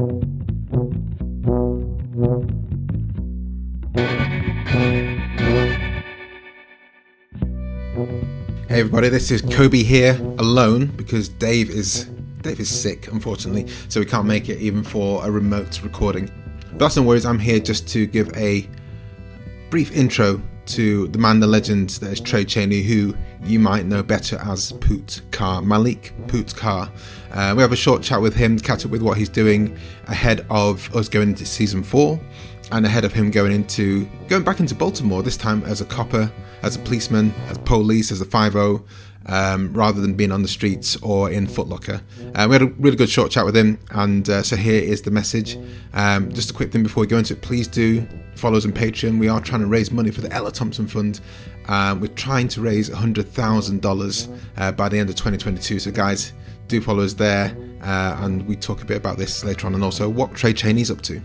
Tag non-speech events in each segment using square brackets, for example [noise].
Hey everybody, this is Kobi here alone because Dave is Dave is sick, unfortunately, so we can't make it even for a remote recording. But that's no worries, I'm here just to give a brief intro to the man, the legend that is Tray Chaney, who you might know better as Poot Carr, Malik Poot Carr. Uh, we have a short chat with him, catch up with what he's doing ahead of us going into season four and ahead of him going into going back into Baltimore this time as a copper, as a policeman, as police, as a five O, um, rather than being on the streets or in Footlocker. Uh, we had a really good short chat with him, and uh, so here is the message. Um, just a quick thing before we go into it, please do follow us on Patreon. We are trying to raise money for the Ella Thompson Fund. Um, we're trying to raise $100,000 uh, by the end of 2022. So, guys, do follow us there, uh, and we talk a bit about this later on, and also what Tray Chaney's up to.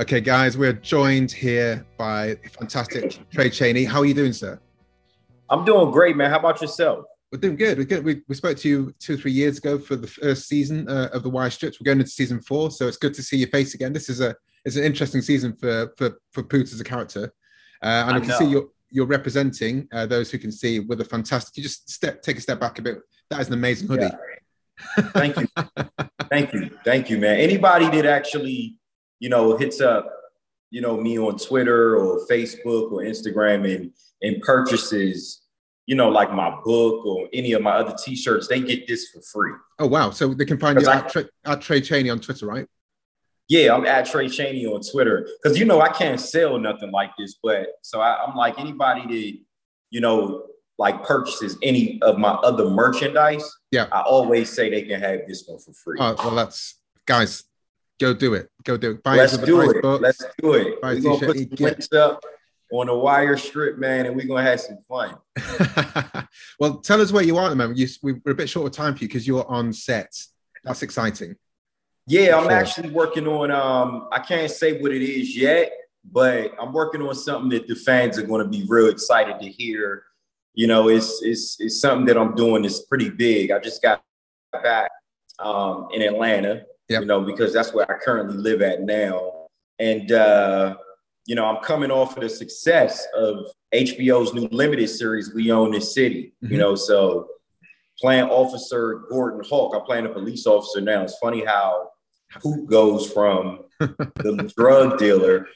Okay, guys, we're joined here by fantastic Tray Chaney. How are you doing, sir? I'm doing great, man. How about yourself? We're doing good. We're good. We, we spoke to you two or three years ago for the first season uh, of the Wire Strips. We're going into season four, so it's good to see your face again. This is a it's an interesting season for for for Poot as a character, uh, and I, I can see you're you're representing uh, those who can see with a fantastic. You just step take a step back a bit. That is an amazing hoodie. Yeah. Thank you, thank you, thank you, man. Anybody that actually you know hits up you know me on Twitter or Facebook or Instagram and and purchases you know, like my book or any of my other T-shirts, they get this for free. Oh wow! So they can find you I, at, Tray, at Tray Chaney on Twitter, right? Yeah, I'm at Tray Chaney on Twitter because you know I can't sell nothing like this, but so I, I'm like anybody that you know like purchases any of my other merchandise. Yeah, I always say they can have this one for free. Oh well, that's guys, go do it. Go do it. Buy Let's do it. Let's do it. We're gonna put some links up on a wire strip, man, and we're gonna have some fun. [laughs] well, tell us where you are at the moment. You, we're a bit short of time for you because you're on set. That's exciting. Yeah, I'm actually working on. Um, I can't say what it is yet, but I'm working on something that the fans are going to be real excited to hear. You know, it's it's it's something that I'm doing that's pretty big. I just got back um, in Atlanta. Yep. You know, because that's where I currently live at now, and. uh you know, I'm coming off of the success of HBO's new limited series, We Own This City. Mm-hmm. You know, so playing Officer Gordon Hawk, I'm playing a police officer now. It's funny how Poot goes from [laughs] the drug dealer,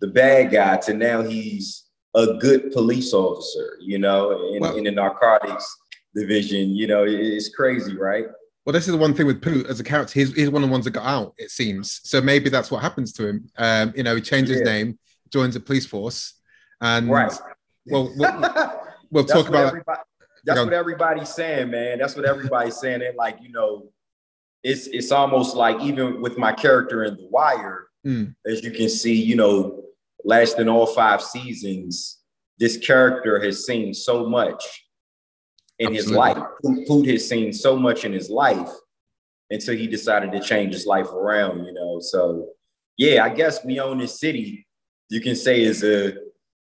the bad guy, to now he's a good police officer, you know, in, well, in the narcotics division. You know, it's crazy, right? Well, this is the one thing with Poot as a character. He's, he's one of the ones that got out, it seems. So maybe that's what happens to him. Um, you know, he changes yeah. name, joins the police force, and right. well, we'll, we'll [laughs] talk about that. That's what everybody's saying, man. That's what everybody's saying. And like, you know, it's it's almost like even with my character in The Wire, mm. as you can see, you know, lasting all five seasons, this character has seen so much in Absolutely. his life. Poot has seen so much in his life until he decided to change his life around, you know. So yeah, I guess we own this city, you can say is a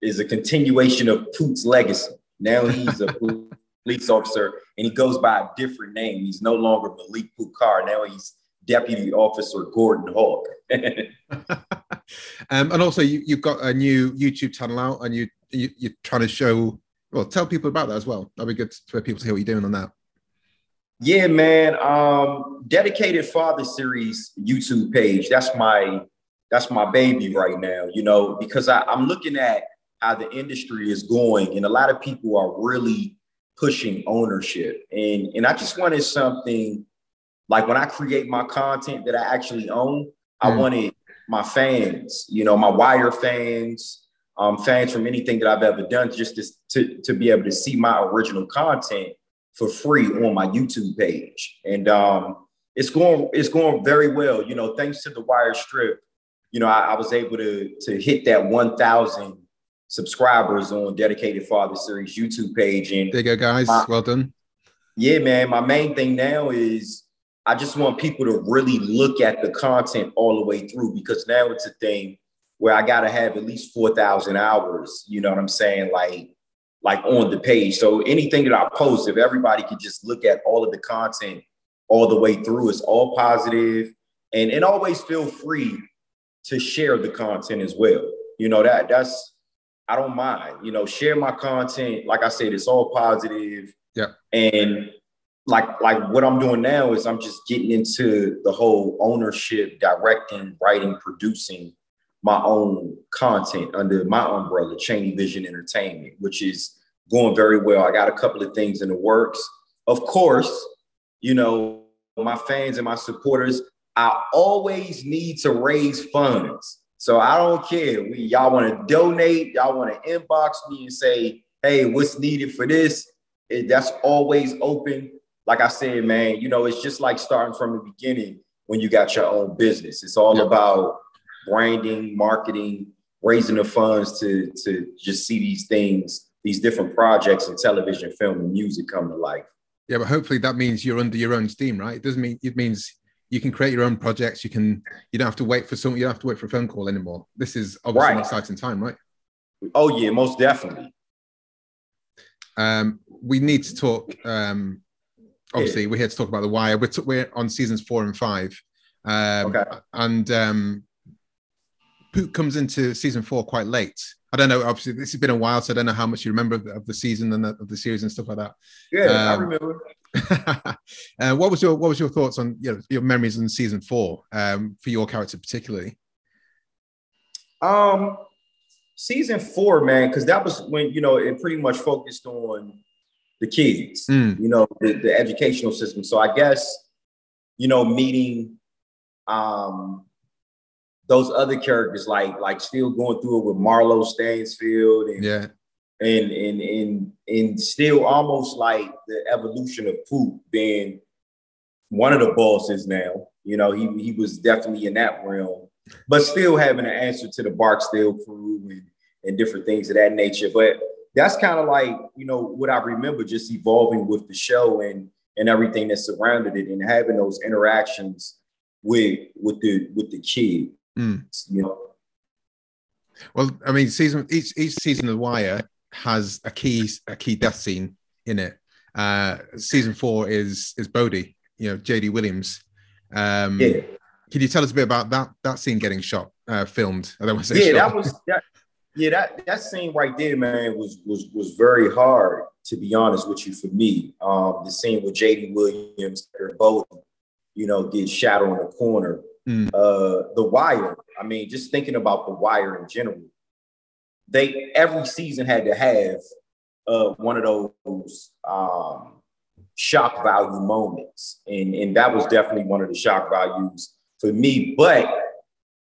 is a continuation of Poot's legacy. Now he's a [laughs] police officer and he goes by a different name. He's no longer Malik Carr. Now he's Deputy Officer Gordon Hawk. [laughs] um, and also, you, have got a new YouTube channel out, and you, you you're trying to show well, tell people about that as well. That'd be good for people to hear what you're doing on that. Yeah, man. Um, dedicated father series YouTube page. That's my that's my baby right now. You know, because I, I'm looking at how the industry is going, and a lot of people are really pushing ownership. And and I just wanted something like when I create my content that I actually own, mm. I wanted my fans, you know, my wire fans, um, fans from anything that I've ever done, just to, to, to be able to see my original content for free on my YouTube page. And um, it's going it's going very well. You know, thanks to the Wire Strip, you know, I, I was able to to hit that 1,000 subscribers on Dedicated Father Series YouTube page. And there you go, guys. My, well done. Yeah, man. My main thing now is I just want people to really look at the content all the way through because now it's a thing where I got to have at least 4,000 hours, you know what I'm saying? Like, like on the page. So anything that I post, if everybody could just look at all of the content all the way through, it's all and and always feel free to share the content as well. You know that that's I don't mind. You know, share my content. Like I said, it's all positive. Yeah. And like like what I'm doing now is I'm just getting into the whole ownership, directing, writing, producing my own content under my umbrella, Chaney Vision Entertainment, which is going very well. I got a couple of things in the works. Of course, you know, my fans and my supporters, I always need to raise funds. So I don't care. We y'all want to donate, y'all want to inbox me and say, hey, what's needed for this? It, that's always open. Like I said, man, you know, it's just like starting from the beginning when you got your own business. It's all about branding, marketing, raising the funds to, to just see these things, these different projects in television, film, and music come to life. Yeah, but hopefully that means you're under your own steam, right? It doesn't mean it means you can create your own projects. You can you don't have to wait for some you don't have to wait for a phone call anymore. This is obviously right. an exciting time, right? Oh yeah, most definitely. Um, we need to talk. Um, obviously, yeah. we're here to talk about the Wire. We're, t- we're on seasons four and five, um, okay. and um, Poot comes into season four quite late. I don't know. Obviously, this has been a while, so I don't know how much you remember of the, of the season and the, of the series and stuff like that. Yeah, um, I remember. [laughs] uh, what was your What was your thoughts on you know, your memories in season four um, for your character particularly? Um, season four, man, because that was when you know it pretty much focused on the kids, mm. you know, the, the educational system. So I guess you know meeting um those other characters like like still going through it with Marlo Stansfield and yeah and and and and still almost like the evolution of Poot being one of the bosses now. You know, he he was definitely in that realm, but still having an answer to the Barksdale crew and and different things of that nature. But that's kind of like you know what I remember just evolving with the show and and everything that surrounded it and having those interactions with with the with the kid Mm. You know. Well, I mean, season each each season of The Wire has a key a key death scene in it. Uh, season four is is Bodie, you know, JD Williams. Um, yeah. Can you tell us a bit about that that scene getting shot, uh, filmed? I don't want to say. Yeah, shot. that was that. Yeah, that that scene right there, man, was was was very hard to be honest with you for me. Um, the scene with JD Williams, both, you know, get shot on the corner. Mm. Uh, the Wire. I mean, just thinking about the Wire in general, they every season had to have uh, one of those um, shock value moments, and and that was definitely one of the shock values for me. But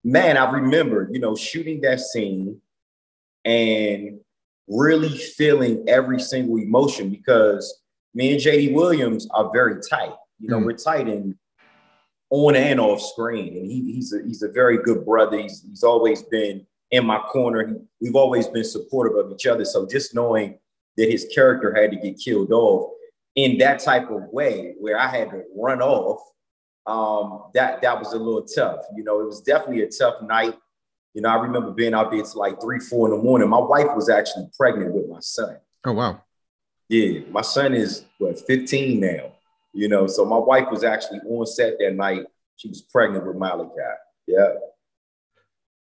man, I remember, you know, shooting that scene and really feeling every single emotion because me and JD Williams are very tight. You know, mm. we're tight in on and off screen. And he, he's a he's a very good brother. He's he's always been in my corner. We've always been supportive of each other. So just knowing that his character had to get killed off in that type of way, where I had to run off, um, that that was a little tough. You know, it was definitely a tough night. You know, I remember being out there to like three, four in the morning. My wife was actually pregnant with my son. Oh wow. Yeah, my son is what 15 now. You know, so my wife was actually on set that night. She was pregnant with Malachi. Yeah.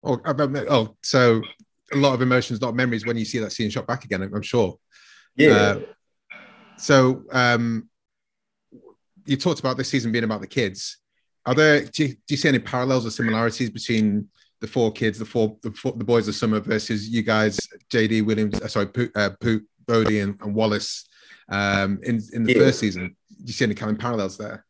Oh, oh, so a lot of emotions, a lot of memories when you see that scene shot back again. I'm sure. Yeah. Uh, so um, you talked about this season being about the kids. Are there? Do you, do you see any parallels or similarities between the four kids, the four, the, four, the boys of summer versus you guys, JD Williams, uh, sorry, Poot, uh, Poot Bodie, and, and Wallace um, in in the yeah. first season? You see any kind of parallels there?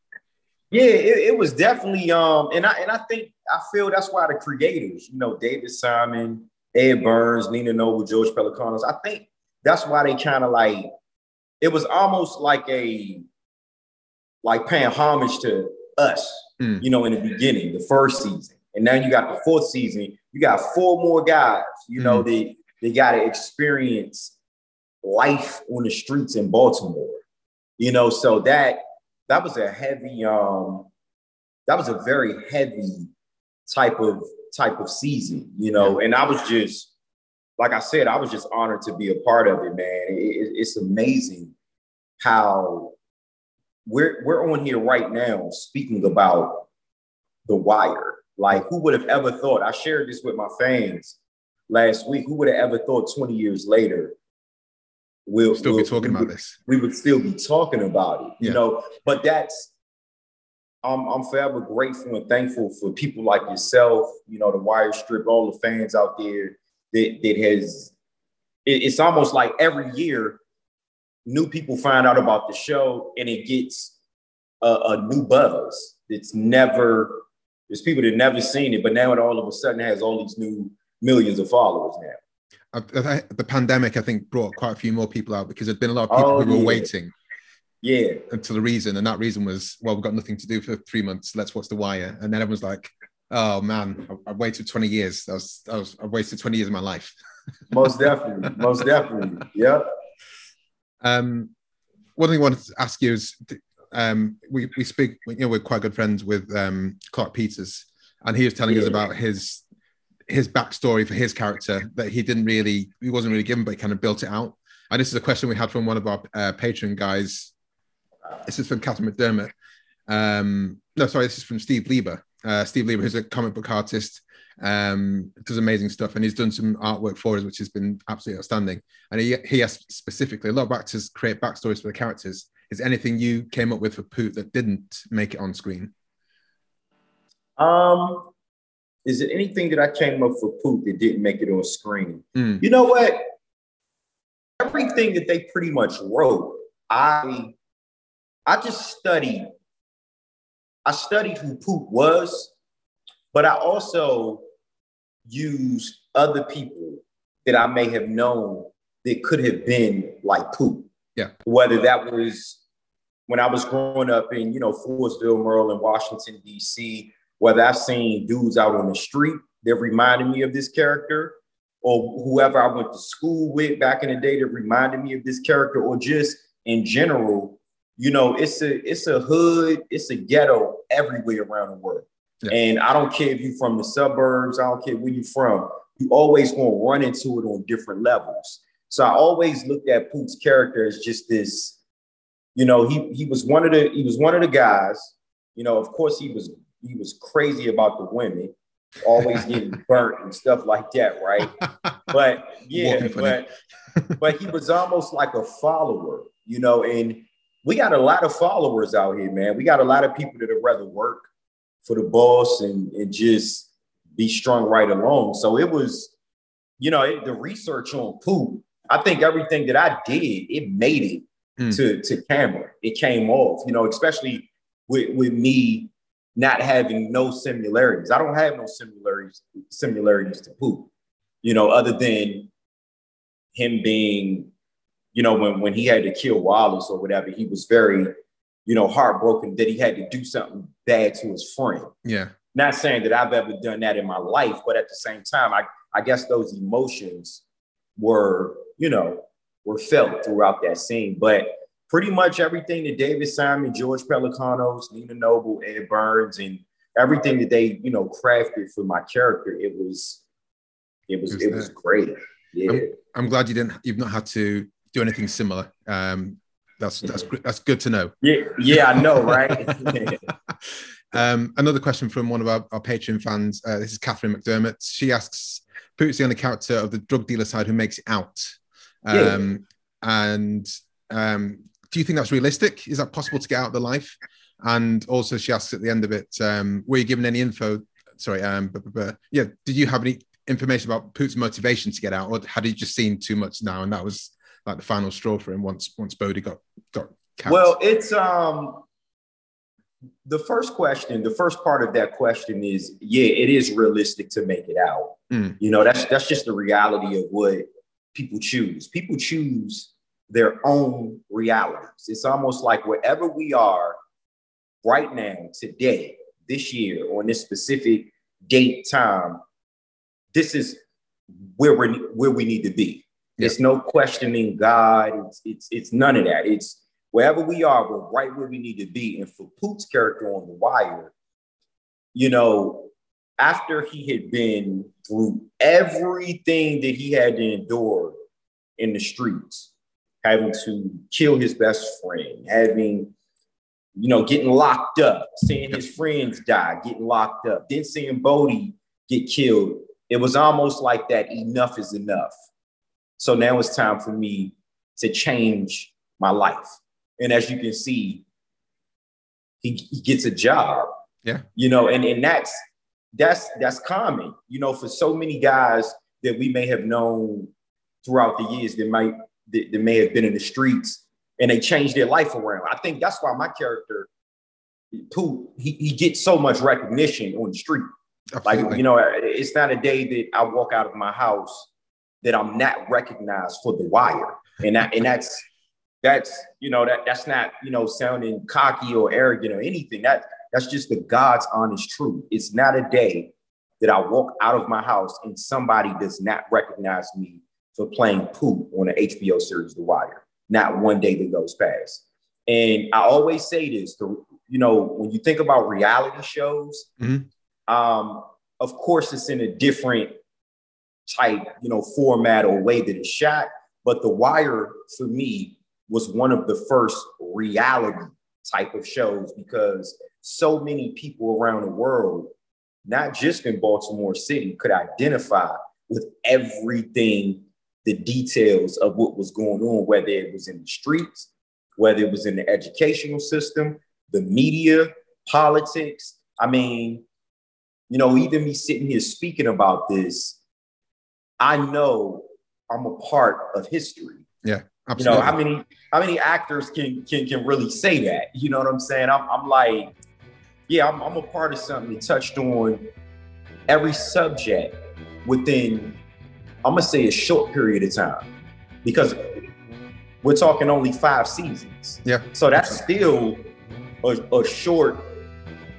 Yeah, it, it, was definitely um, and I and I think I feel that's why the creators, you know, David Simon, Ed Burns, Nina Noble, George Pelecanos, I think that's why they kind of like it was almost like a like paying homage to us, mm. you know, in the beginning, the first season. And now you got the fourth season, you got four more guys, you know, mm. they they got to experience life on the streets in Baltimore you know, so that that was a heavy, um, that was a very heavy type of type of season, you know, and I was just like I said, I was just honored to be a part of it, man. It, it's amazing how we're we're on here right now speaking about The Wire. Like, who would have ever thought? I shared this with my fans last week. Who would have ever thought 20 years later we'll still we'll, be talking about would, this? We would still be talking about it, you know. But that's I'm, I'm forever grateful and thankful for people like yourself, you know, the Wire Strip, all the fans out there that, that has, it, it's almost like every year new people find out about the show and it gets a, a new buzz. It's never, there's people that never seen it, but now it all of a sudden has all these new millions of followers now. The pandemic, I think, brought quite a few more people out because there'd been a lot of people oh, who were yeah. waiting yeah. Until the reason, and that reason was, well, we've got nothing to do for three months. Let's watch The Wire. And then everyone's like, oh man, I, I waited 20 years. That was, I was, I wasted 20 years of my life. [laughs] most definitely. Most definitely. Yeah. Um, one thing I wanted to ask you is, um, we, we speak, you know, we're quite good friends with um, Clarke Peters, and he was telling yeah. us about his his backstory for his character that he didn't really, he wasn't really given, but he kind of built it out. And this is a question we had from one of our uh, Patreon guys, this is from Catherine McDermott. Um, no, sorry, this is from Steve Lieber. Uh, Steve Lieber, who's a comic book artist, um, does amazing stuff, and he's done some artwork for us, which has been absolutely outstanding. And he he asked specifically, a lot of actors create backstories for the characters. Is anything you came up with for Poot that didn't make it on screen? Um, is it anything that I came up for Poot that didn't make it on screen? Mm. You know what? Everything that they pretty much wrote, I I just studied. I studied who Poot was, but I also used other people that I may have known that could have been like Poot. Yeah. Whether that was when I was growing up in, you know, Forestville, Maryland, Washington, D.C., whether I've seen dudes out on the street that reminded me of this character, or whoever I went to school with back in the day that reminded me of this character, or just in general, you know, it's a it's a hood, it's a ghetto everywhere around the world. Yeah. And I don't care if you're from the suburbs, I don't care where you're from, you always gonna run into it on different levels. So I always looked at Poot's character as just this, you know, he he was one of the he was one of the guys, you know, of course he was he was crazy about the women, always getting [laughs] burnt and stuff like that, right? [laughs] But yeah, but but he was almost like a follower, you know, and we got a lot of followers out here, man. We got a lot of people that would rather work for the boss and, and just be strung right along. So it was, you know, it, the research on Poot, I think everything that I did, it made it mm. to, to camera. It came off, you know, especially with, with me not having no similarities. I don't have no similarities similarities to Poot, you know, other than him being you know, when when he had to kill Wallace or whatever, he was very, you know, heartbroken that he had to do something bad to his friend. Yeah. Not saying that I've ever done that in my life, but at the same time, I, I guess those emotions were, you know, were felt throughout that scene. But pretty much everything that David Simon, George Pelecanos, Nina Noble, Ed Burns, and everything that they, you know, crafted for my character, it was, it was, it was, it was great. Yeah. I'm, I'm glad you didn't, you've not had to do anything similar. Um, that's that's that's good to know. Yeah, yeah, I know, right? [laughs] [laughs] um, another question from one of our, our Patreon fans. Uh, this is Catherine McDermott. She asks, "Poot's the only character of the drug dealer side who makes it out." Um, yeah. And um, do you think that's realistic? Is that possible to get out of the life? And also, she asks at the end of it, um, were you given any info? Sorry, um, but, but, yeah, did you have any information about Poot's motivation to get out, or had he just seen too much now and that was like the final straw for him once once Bodie got got capped? Well, it's um the first question, the first part of that question is, yeah, it is realistic to make it out. Mm. You know, that's that's just the reality of what people choose. People choose their own realities. It's almost like wherever we are right now, today, this year, on this specific date time, this is where we where we need to be. It's no questioning God. It's, it's it's none of that. It's wherever we are, we're right where we need to be. And for Poot's character on the wire, you know, after he had been through everything that he had to endure in the streets, having to kill his best friend, having you know, getting locked up, seeing his friends die, getting locked up, then seeing Bodie get killed. It was almost like that enough is enough. So now it's time for me to change my life. And as you can see, he, he gets a job. Yeah. You know, and, and that's that's that's common, you know, for so many guys that we may have known throughout the years that might that, that may have been in the streets and they changed their life around. I think that's why my character, Poot, he, he gets so much recognition on the street. Absolutely. Like, you know, it's not a day that I walk out of my house that I'm not recognized for the wire. And that and that's that's you know that that's not you know sounding cocky or arrogant or anything. That that's just the God's honest truth. It's not a day that I walk out of my house and somebody does not recognize me for playing Poot HBO series The Wire. Not one day that goes past. And I always say this: to, you know, when you think about reality shows, mm-hmm. um, of course, it's in a different type, you know, format or way that it's shot. But The Wire, for me, was one of the first reality type of shows because so many people around the world, not just in Baltimore City, could identify with everything, the details of what was going on, whether it was in the streets, whether it was in the educational system, the media, politics. I mean, you know, even me sitting here speaking about this, I know I'm a part of history. Yeah. Absolutely. You know, how many how many actors can can can really say that? You know what I'm saying? I'm, I'm like, yeah, I'm, I'm a part of something that touched on every subject within, I'm gonna say a short period of time. Because we're talking only five seasons. Yeah. So that's still a, a short,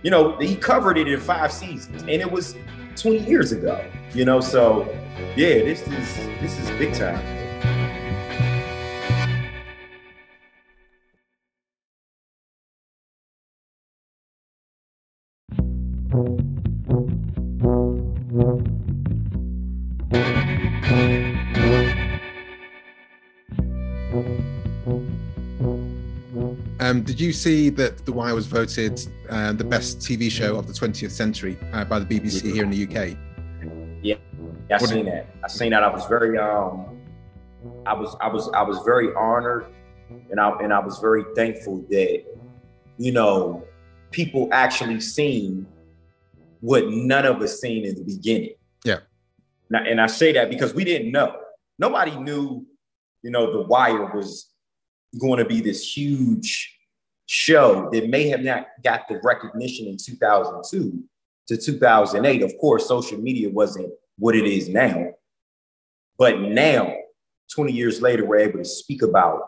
you know, he covered it in five seasons and it was 20 years ago, you know. So yeah, this is this is big time. Did you see that The Wire was voted uh, the best TV show of the 20th century uh, by the BBC here in the UK? Yeah, I what seen did... that. I seen that. I was very um, I was I was I was very honored, and I and I was very thankful that you know people actually seen what none of us seen in the beginning. Yeah. Now, and I say that because we didn't know. Nobody knew, you know, The Wire was going to be this huge show that may have not got the recognition in 2002 to 2008. Of course, social media wasn't what it is now. But now, 20 years later, we're able to speak about,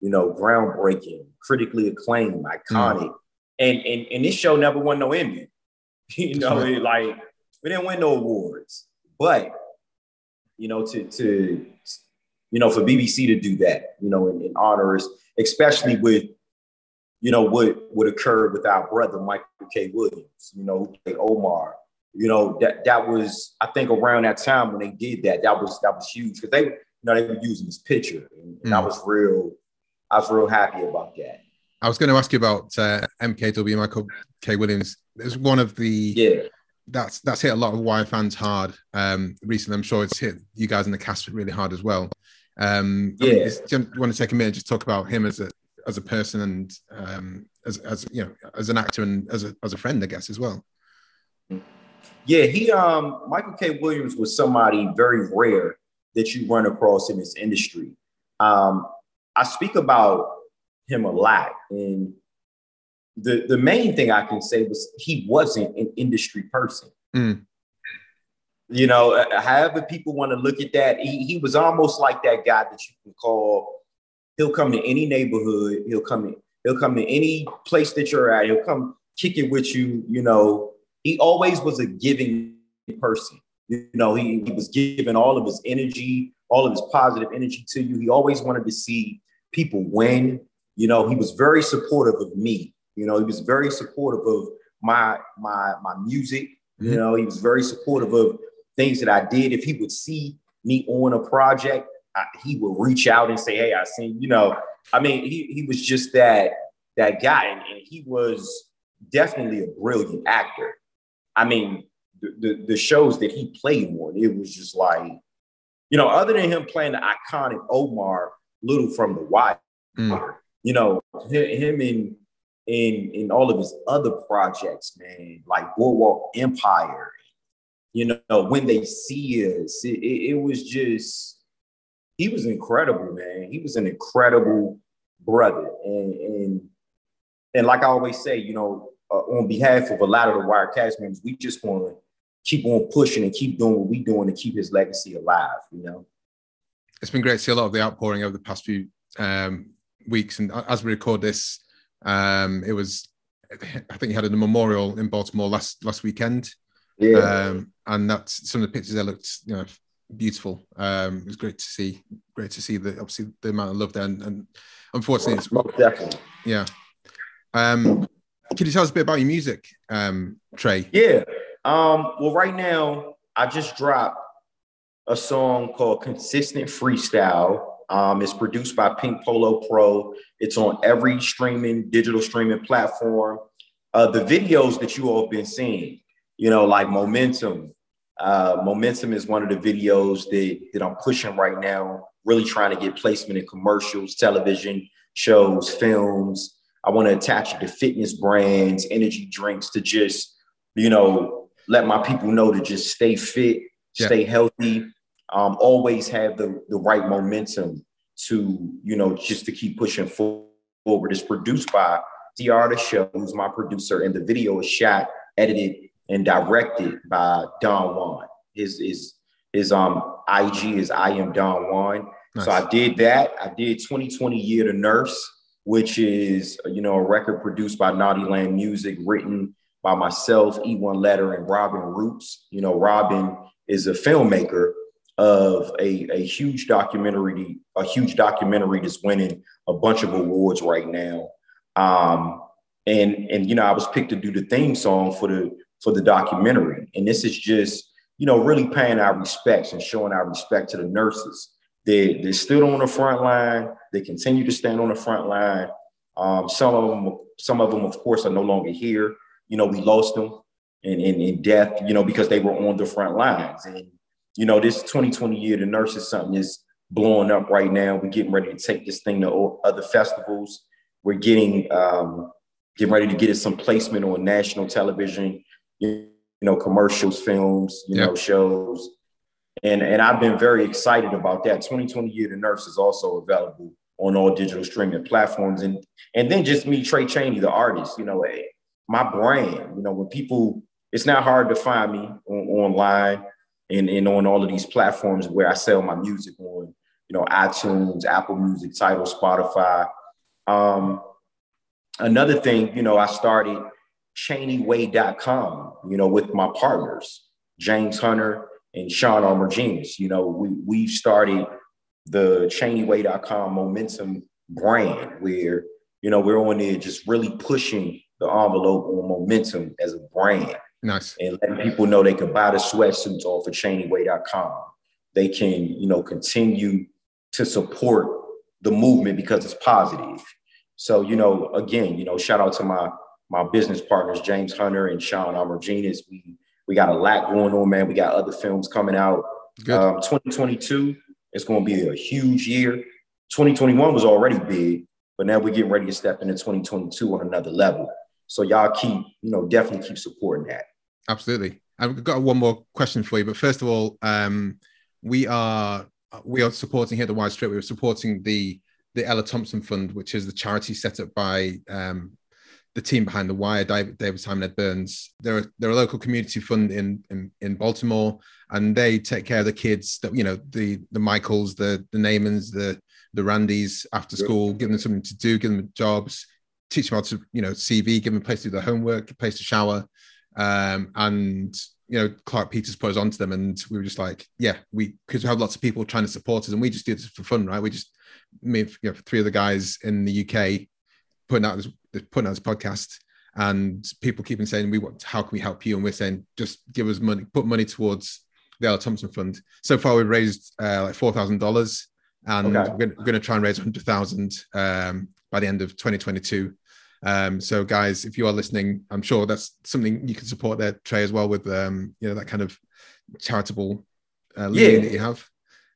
you know, groundbreaking, critically acclaimed, iconic. Mm. And, and, and this show never won no Emmy. [laughs] you know, it, like we didn't win no awards. But, you know, to, to you know, for BBC to do that, you know, and, and honor us, especially with you know, what would occur with our brother Michael K. Williams, you know, Omar. You know, that that was, I think around that time when they did that, that was that was huge because they, you know, they were using this picture. And, and mm. I was real, I was real happy about that. I was going to ask you about uh, MKW, Michael K. Williams. It's one of the yeah. That's that's hit a lot of Wire fans hard um, recently. I'm sure it's hit you guys in the cast really hard as well. Um, yeah. I mean, do you want to take a minute just talk about him as a as a person and um, as as you know as an actor and as a as a friend, I guess as well. Yeah, he um Michael K. Williams was somebody very rare that you run across in this industry. Um, I speak about him a lot, and the the main thing I can say was he wasn't an industry person. Mm. You know, uh, however people want to look at that, he, he was almost like that guy that you can call He'll come to any neighborhood. He'll come in. He'll come to any place that you're at. He'll come kick it with you. You know, he always was a giving person. You know, he, he was giving all of his energy, all of his positive energy to you. He always wanted to see people win. You know, he was very supportive of me. You know, he was very supportive of my my my music. You mm-hmm. know, he was very supportive of things that I did. If he would see me on a project, I, he would reach out and say, "Hey, I seen," you know. I mean, he he was just that that guy, and, and he was definitely a brilliant actor. I mean, the, the, the shows that he played on, it was just like, you know, other than him playing the iconic Omar Little from The Wire, mm. you know, him in in in all of his other projects, man, like Boardwalk Empire, you know, when they see us, it, it, it was just he was incredible, man. He was an incredible brother, and and and like I always say, you know, uh, on behalf of a lot of the Wire cast members, we just want to keep on pushing and keep doing what we're doing to keep his legacy alive. You know, it's been great to see a lot of the outpouring over the past few um, weeks, and as we record this, um, it was I think he had a memorial in Baltimore last last weekend. Yeah, um, and that's some of the pictures that looked you know beautiful. Um, it was great to see, great to see the obviously the amount of love there, and, and unfortunately, it's most definitely, yeah. Um, can you tell us a bit about your music, um, Tray? Yeah. Um, well, right now, I just dropped a song called Consistent Freestyle. Um, it's produced by Pink Polo Pro. It's on every streaming, digital streaming platform. Uh, the videos that you all have been seeing, you know, like Momentum. Uh, Momentum is one of the videos that, that I'm pushing right now, really trying to get placement in commercials, television shows, films. I want to attach it to fitness brands, energy drinks to just, you know, let my people know to just stay fit, yeah. stay healthy, um, always have the, the right momentum to, you know, just to keep pushing forward. It's produced by DR The Show, who's my producer, and the video is shot, edited, and directed by Don Juan. His, his, his um, IG is I am Don Juan. Nice. So I did that. I did 2020 Year to Nurse which is you know a record produced by Naughty Land Music, written by myself, E1 Letter, and Robin Roots. You know, Robin is a filmmaker of a, a huge documentary, a huge documentary that's winning a bunch of awards right now. Um, and and you know, I was picked to do the theme song for the for the documentary, and this is just you know really paying our respects and showing our respect to the nurses they they stood on the front line. They continue to stand on the front line. Um, some of them, some of them, of course, are no longer here. You know, we lost them in, in, in death. You know, because they were on the front lines. And you know, this 2020 year, the nurses something is blowing up right now. We're getting ready to take this thing to other festivals. We're getting um, getting ready to get it some placement on national television. You know, commercials, films, you yep. know, shows and, and I've been very excited about that. 2020 Year to Nurse is also available on all digital streaming platforms. And, and then just me, Tray Chaney, the artist, you know, my brand, you know, when people, it's not hard to find me on, online and, and on all of these platforms where I sell my music on, you know, iTunes, Apple Music, Tidal, Spotify. Um, another thing, you know, I started ChaneyWay.com, you know, with my partners, James Hunter and Sean Armour-Genius. You know, we we started the ChaneyWay.com momentum brand where, you know, we're on there just really pushing the envelope on momentum as a brand. Nice. And letting people know they can buy the sweatsuits off of ChaneyWay.com. They can, you know, continue to support the movement because it's positive. So, you know, again, you know, shout out to my my business partners, James Hunter and Sean Armour-Genius. We we got a lot going on, man. We got other films coming out. Um, 2022 it's going to be a huge year. 2021 was already big, but now we're getting ready to step into 2022 on another level. So y'all keep, you know, definitely keep supporting that. Absolutely. I've got one more question for you, but first of all, um, we are we are supporting here at the Wire Strip. We're supporting the the Ella Thompson Fund, which is the charity set up by um, the team behind the wire, David, David Simon, Ed Burns. They're they're a local community fund in, in in Baltimore, and they take care of the kids that you know the the Michaels, the the Namonds, the the Randys after school, give them something to do, give them jobs, teach them how to you know CV, give them a place to do their homework, a place to shower, um, and you know Clarke Peters put us onto them, and we were just like, yeah, we because we have lots of people trying to support us, and we just do this for fun, right? We just me, you know, three of the guys in the UK putting out this putting out this podcast and people keep on saying we want how can we help you and we're saying just give us money put money towards the Ella Thompson Fund. So far we've raised uh, like four thousand dollars and okay. we're, going to try and raise hundred thousand um, by the end of 2022. Um, so, guys, if you are listening, I'm sure that's something you can support there, Trey, as well with um, you know that kind of charitable uh, yeah. that you have.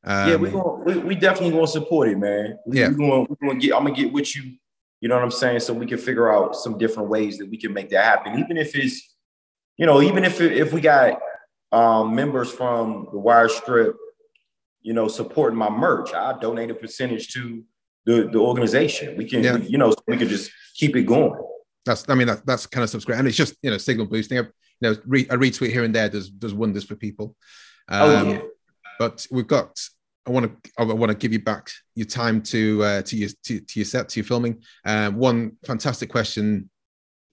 Um, yeah, we going we, we definitely gonna support it, man. We, yeah, we going we gonna get. I'm gonna get with you. You know what I'm saying? So we can figure out some different ways that we can make that happen, even if it's, you know, even if if we got um, members from the Wire Strip, you know, supporting my merch, I donate a percentage to the the organization. We can, yeah. you know, we can just keep it going. That's, I mean, that, that's kind of subscribe, and it's just you know signal boosting. You know, re, a retweet here and there does does wonders for people. Um, oh yeah. But we've got I want to I want to give you back your time to uh, to your to, to your set to your filming. Uh, one fantastic question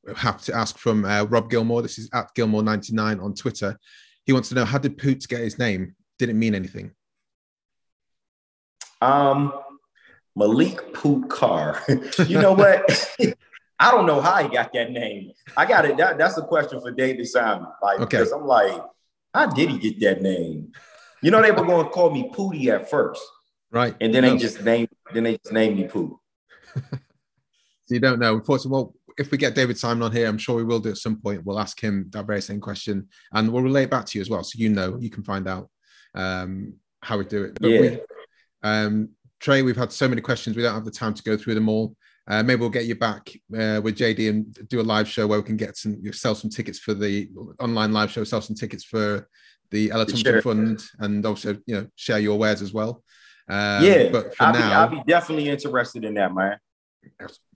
I have to ask from uh, Rob Gilmore. This is at Gilmore99 on Twitter. He wants to know how did Poot get his name? Did it mean anything? Um, Malik Poot Carr. [laughs] you know what? [laughs] I don't know how he got that name. I got it. That, that's a question for David Simon. Like, okay. because I'm like, how did he get that name? You know, they were going to call me Pootie at first. Right. And then no. they just named then they just named me Poot. [laughs] so you don't know. Unfortunately, well, if we get David Simon on here, I'm sure we will do at some point. We'll ask him that very same question and we'll relay it back to you as well. So you know, you can find out um, how we do it. But yeah. We, um, Tray, we've had so many questions. We don't have the time to go through them all. Uh, maybe we'll get you back uh, with JD and do a live show where we can get some, sell some tickets for the online live show, sell some tickets for the Ella Thompson. Fund, and also you know share your wares as well. Um, yeah, but for I'll now, be, I'll be definitely interested in that, man.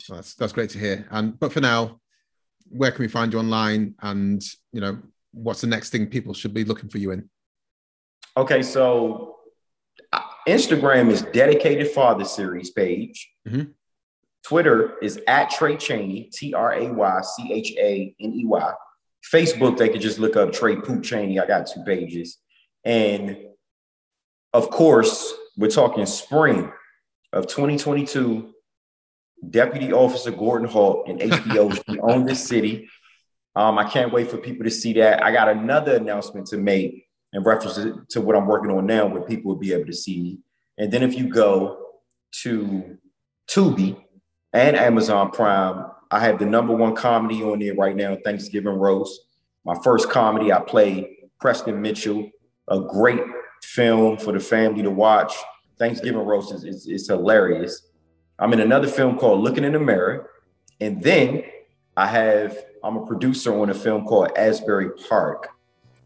That's that's great to hear. And but for now, where can we find you online? And you know, what's the next thing people should be looking for you in? Okay, so uh, Instagram is dedicated father series page. Mm-hmm. Twitter is at Tray Chaney, T R A Y C H A N E Y. Facebook, they could just look up Tray Poot Chaney. I got two pages. And of course, we're talking spring of 2022. Deputy Officer Gordon Hawk and HBO [laughs] own this city. Um, I can't wait for people to see that. I got another announcement to make in reference to what I'm working on now, where people will be able to see me. And then if you go to Tubi and Amazon Prime, I have the number one comedy on there right now, Thanksgiving Roast. My first comedy, I play Preston Mitchell, a great film for the family to watch. Thanksgiving Roast is, is, is hilarious. I'm in another film called Looking in the Mirror. And then I have, I'm a producer on a film called Asbury Park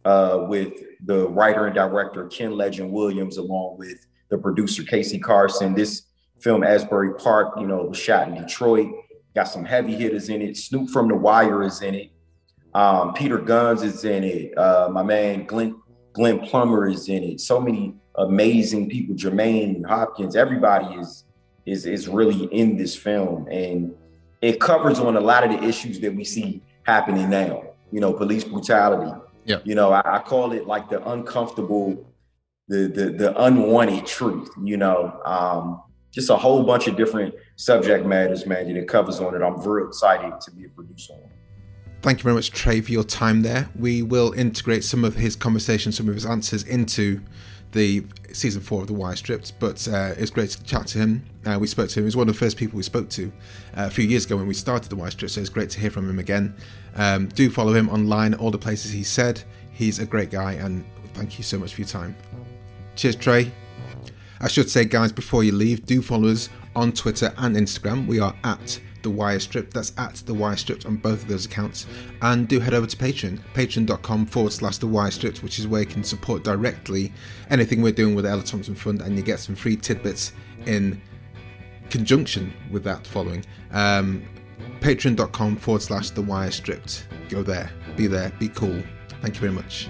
uh, with the writer and director Ken Legend Williams, along with the producer Casey Carson. This film, Asbury Park, you know, was shot in Detroit. Got some heavy hitters in it. Snoop from The Wire is in it. Um, Peter Guns is in it. Uh, my man Glenn Glenn Plummer is in it. So many amazing people. Jermaine Hopkins. Everybody is is is really in this film, and it covers on a lot of the issues that we see happening now. You know, police brutality. Yeah. You know, I, I call it like the uncomfortable, the the the unwanted truth. You know, um, just a whole bunch of different subject matters, man, that it covers on it. I'm very excited to be a producer on. Thank you very much, Tray, for your time there. We will integrate some of his conversation, some of his answers into the season four of the Wire Stripped, but uh, great to chat to him. Uh, we spoke to him. He was one of the first people we spoke to uh, a few years ago when we started the Wire Stripped, so it's great to hear from him again. Um, do follow him online, all the places he said. He's a great guy, and thank you so much for your time. Cheers, Tray. I should say, guys, before you leave, do follow us on Twitter and Instagram. We are at the Wire Stripped. That's at the Wire Stripped on both of those accounts. And do head over to Patreon, patreon.com forward slash the Wire Stripped, which is where you can support directly anything we're doing with the Ella Thompson Fund, and you get some free tidbits in conjunction with that following. Um, patreon.com forward slash the Wire Stripped. Go there, be there, be cool. Thank you very much.